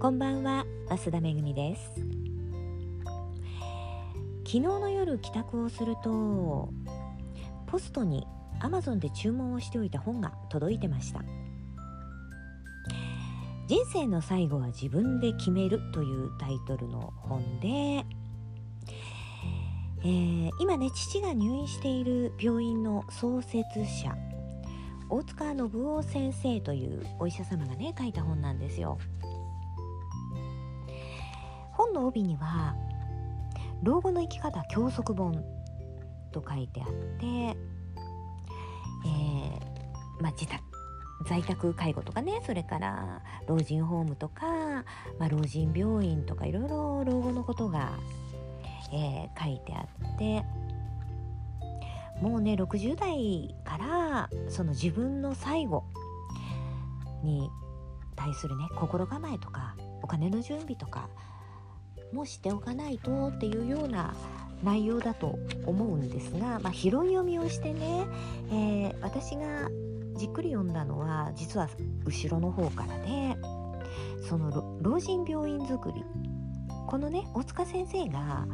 こんばんは増田めぐみです。昨日の夜帰宅をするとポストに Amazon で注文をしておいた本が届いてました。人生の最後は自分で決めるというタイトルの本で、えー、今ね父が入院している病院の創設者大塚信夫先生というお医者様がね書いた本なんですよ。の帯には「老後の生き方教則本」と書いてあって、えー、まあ、自宅在宅介護とかねそれから老人ホームとか、まあ、老人病院とかいろいろ老後のことが、えー、書いてあってもうね60代からその自分の最後に対するね心構えとかお金の準備とかもしておかないとっていうような内容だと思うんですが、まあ、拾い読みをしてね、えー、私がじっくり読んだのは実は後ろの方からでその老人病院づくりこのね大塚先生が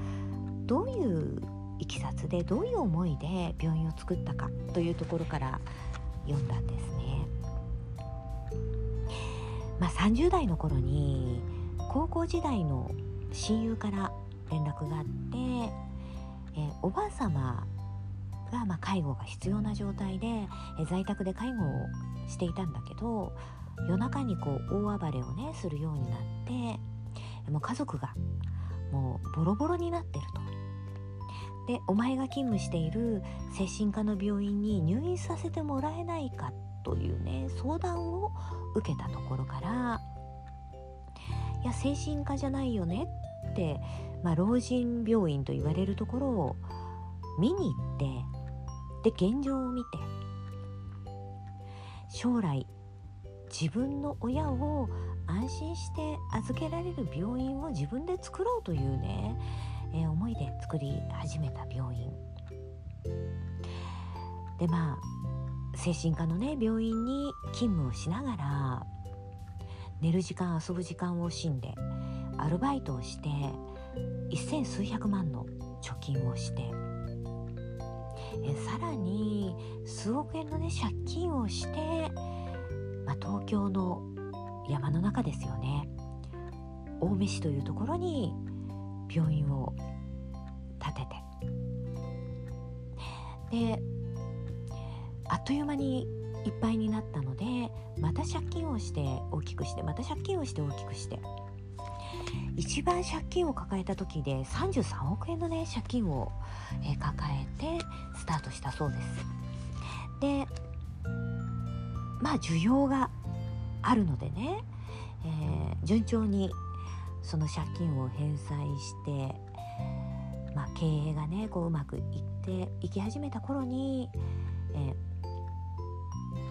どういういきさつでどういう思いで病院を作ったかというところから読んだんですね。まあ、30代の頃に高校時代の親友から連絡があって、えー、おばあ様が、まあ、介護が必要な状態で、え在宅で介護をしていたんだけど夜中にこう大暴れをねするようになってもう家族がもうボロボロになってると。でお前が勤務している精神科の病院に入院させてもらえないかというね相談を受けたところからいや精神科じゃないよねって、まあ、老人病院と言われるところを見に行ってで現状を見て将来自分の親を安心して預けられる病院を自分で作ろうというね、えー、思いで作り始めた病院。でまあ精神科のね病院に勤務をしながら寝る時間遊ぶ時間を惜しんでアルバイトをして一千数百万の貯金をしてえさらに数億円のね借金をして、まあ、東京の山の中ですよね。青梅市というところに病院を建てて。であっという間にいっぱいになったのでまた借金をして大きくしてまた借金をして大きくして。一番借金を抱えた時で33億円のね借金を、えー、抱えてスタートしたそうです。でまあ需要があるのでね、えー、順調にその借金を返済してまあ、経営がねこううまくいっていき始めた頃に、え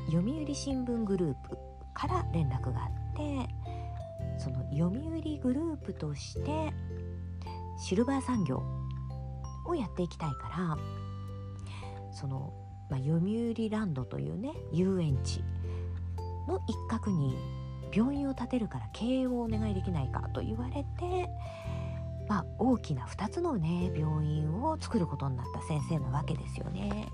ー、読売新聞グループから連絡があってその読売グループとしてシルバー産業をやっていきたいからその、まあ、読売ランドというね遊園地の一角に病院を建てるから経営をお願いできないかと言われて、まあ、大きな2つのね病院を作ることになった先生なわけですよね。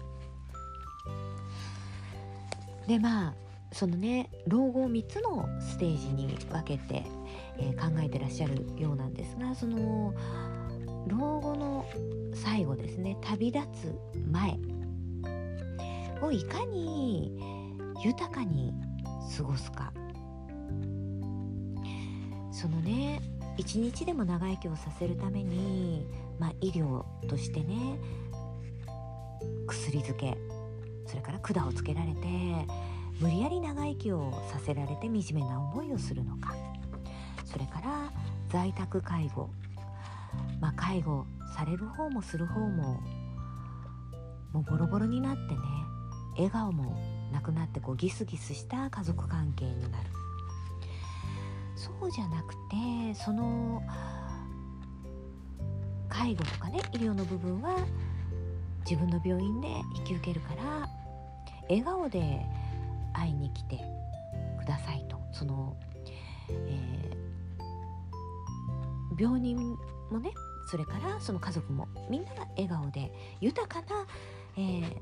でまあそのね老後を3つのステージに分けて、えー、考えてらっしゃるようなんですがその老後の最後ですね旅立つ前をいかに豊かに過ごすか。そのね一日でも長生きをさせるために、まあ、医療としてね薬漬けそれから管をつけられて無理やり長生きをさせられて惨めな思いをするのか。それから在宅介護、まあ、介護される方もする方ももうボロボロになってね笑顔もなくなってこうギスギスした家族関係になる。そうじゃなくてその介護とかね医療の部分は自分の病院で引き受けるから笑顔で会いに来てくださいと。その、え病人もねそれからその家族もみんなが笑顔で豊かな、えー、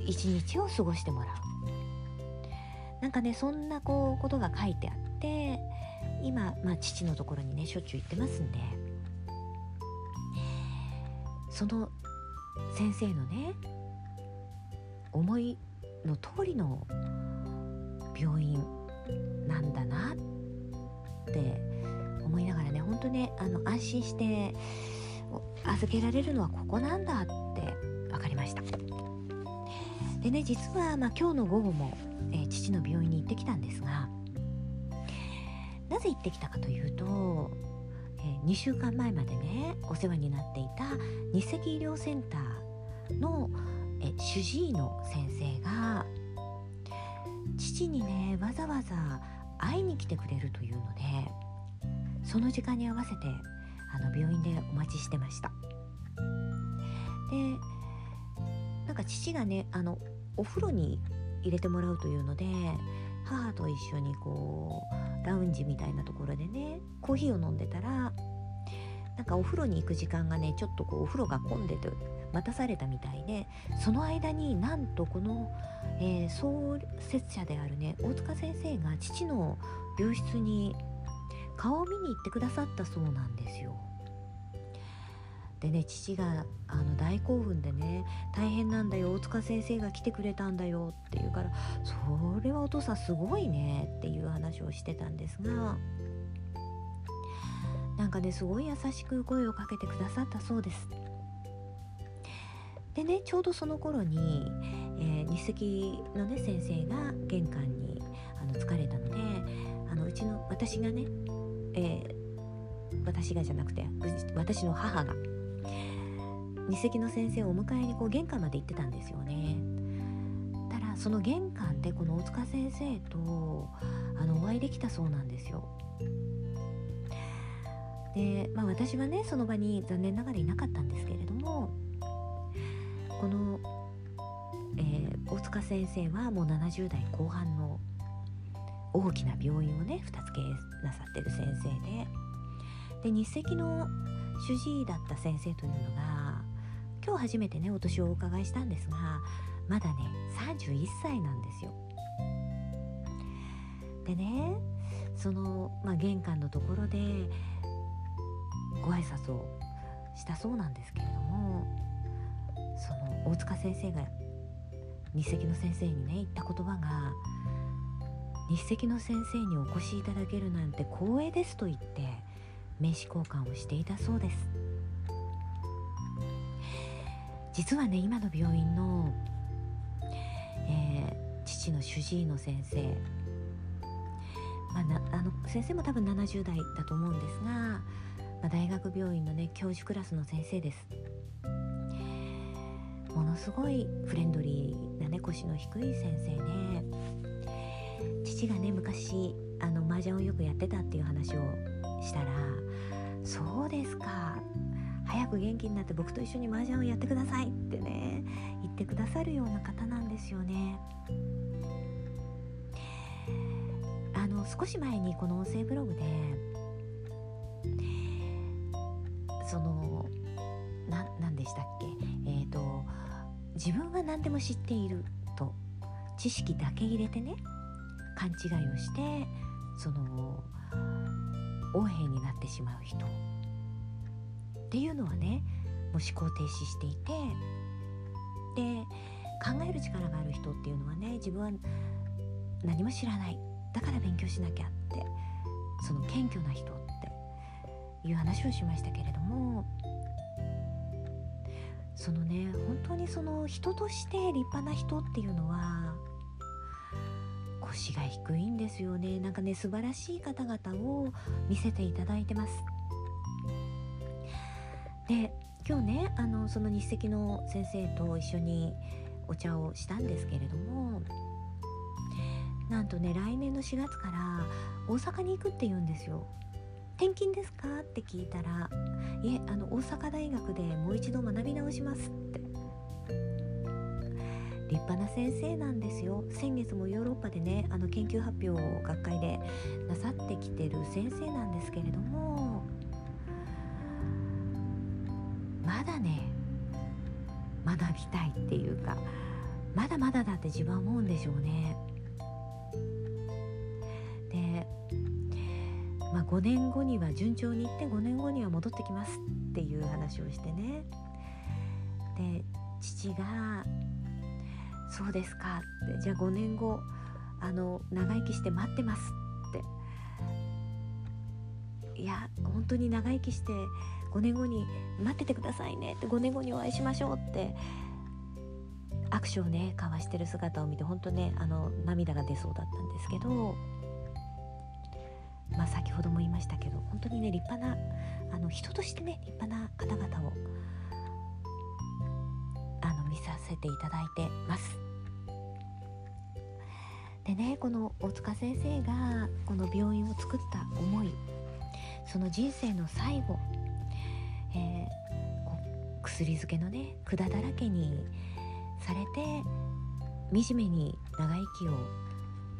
一日を過ごしてもらう。なんかねそんなこうことが書いてあって今、まあ、父のところにねしょっちゅう行ってますんで。その先生のね思いの通りの病院なんだなって思いながらね本当ねあの安心して預けられるのはここなんだって分かりました。でね実は、まあ、今日の午後も、えー、父の病院に行ってきたんですがなぜ行ってきたかというと、えー、2週間前までねお世話になっていた日赤医療センターの、えー、主治医の先生が父にねわざわざ会いに来てくれるというのでその時間に合わせてあの病院でお待ちしてました。でなんか父がねあのお風呂に入れてもらうというので母と一緒にこうラウンジみたいなところでねコーヒーを飲んでたらなんかお風呂に行く時間がねちょっとこうお風呂が混んでて待たされたみたいでその間になんとこの、えー、創設者であるね大塚先生が父の病室に顔を見に行ってくださったそうなんですよ。でね父があの大興奮でね「大変なんだよ大塚先生が来てくれたんだよ」って言うから「それはお父さんすごいね」っていう話をしてたんですがなんかねすごい優しく声をかけてくださったそうです。でねちょうどその頃に、えー、日赤のね先生が玄関にあの疲れたのであのうちの私がねえー、私がじゃなくて私の母が日赤の先生をお迎えにこう玄関まで行ってたんですよね。たらその玄関でこの大塚先生とあのお会いできたそうなんですよ。で、まあ、私はねその場に残念ながらいなかったんですけれどもこの、えー、大塚先生はもう70代後半の大きな病院をね2つ経営なさってる先生でで日赤の主治医だった先生というのが今日初めてねお年をお伺いしたんですがまだね31歳なんですよ。でねその、まあ、玄関のところでご挨拶をしたそうなんですけれどもその大塚先生が日赤の先生にね言った言葉が日赤の先生にお越しいただけるなんて光栄ですと言って名刺交換をしていたそうです。実はね今の病院の、えー、父の主治医の先生、まあ、あの先生も多分70代だと思うんですが、まあ、大学病院のね教授クラスの先生です。ものすごいフレンドリーなね腰の低い先生ね。父がね昔あの麻雀をよくやってたっていう話をしたら「そうですか。早く元気になって僕と一緒に麻雀をやってください」ってね言ってくださるような方なんですよね。あの少し前にこの音声ブログでそのな何でしたっけ？えっ、ー、と自分は何でも知っていると知識だけ入れてね勘違いをしてその横柄になってしまう人。っていうのはねもう思考停止していてで考える力がある人っていうのはね自分は何も知らない。だから勉強しなきゃってその謙虚な人いう話をしましたけれどもそのね本当にその人として立派な人っていうのは腰が低いんですよね。なんかね素晴らしい方々を見せていただいてます。で今日ねあのその日赤の先生と一緒にお茶をしたんですけれどもなんとね来年の4月から大阪に行くって言うんですよ。転勤ですか？って聞いたらいえあの大阪大学でもう一度学び直しますって。立派な先生なんですよ。先月もヨーロッパでねあの研究発表を学会でなさってきてる先生なんですけれどもまだね学びたいっていうかまだまだだって自分は思うんでしょうね。5年後には順調にいって5年後には戻ってきますっていう話をしてね。で父が「そうですか」ってじゃあ5年後あの長生きして待ってますって。いや本当に長生きして5年後に待っててくださいねって5年後にお会いしましょうって握手をね交わしてる姿を見て本当ねあの涙が出そうだったんですけどまあ先ほども言いましたけど本当にね立派なあの人としてね立派な方々をあの見させていただいてます。でねこの大塚先生がこの病院を作った思いその人生の最後、えー、薬漬けのね管だらけにされて惨めに長生きを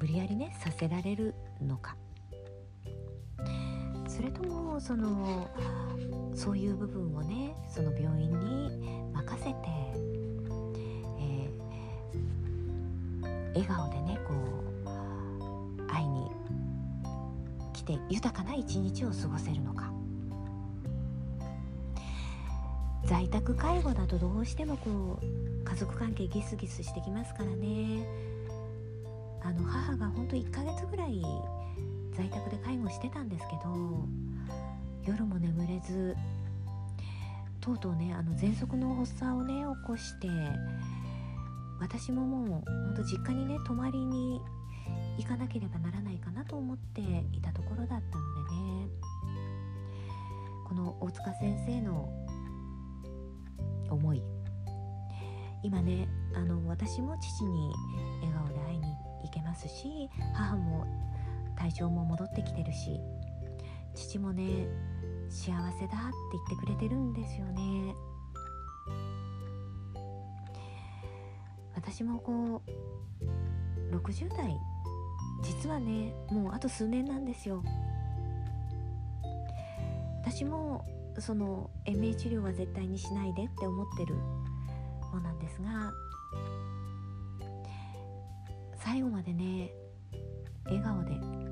無理やりねさせられるのかそれともそのそういう部分をねその病院に任せて、えー、笑顔でねこう会いに来て豊かな一日を過ごせるのか。在宅介護だとどうしてもこう家族関係ギスギスしてきますからね。あの母がほんと1ヶ月ぐらい在宅で介護してたんですけど夜も眠れずとうとうねあの喘息の発作をね起こして私ももうほんと実家にね泊まりに行かなければならないかなと思っていたところだったのでね。この大塚先生の思い。今ねあの私も父に笑顔で会いに行けますし母も体調も戻ってきてるし父もね幸せだって言ってくれてるんですよね。私もこう60代実はねもうあと数年なんですよ。私もその延命治療は絶対にしないでって思ってる方なんですが最後までね笑顔で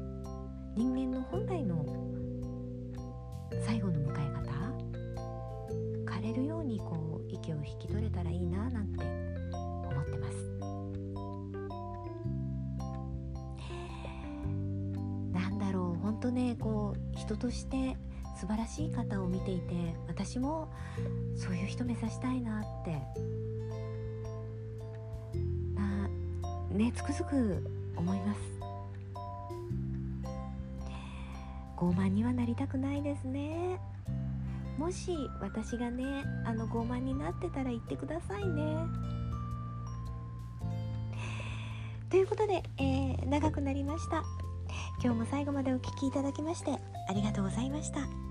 人間の本来の最後の迎え方枯れるようにこう息を引き取れたらいいななんて思ってます。なんだろう本当ねこう人として素晴らしい方を見ていて私もそういう人目指したいなって。ねつくづく思います。傲慢にはなりたくないですね。もし私がねあの傲慢になってたら言ってくださいね。ということで、えー、長くなりました。今日も最後までお聴きいただきましてありがとうございました。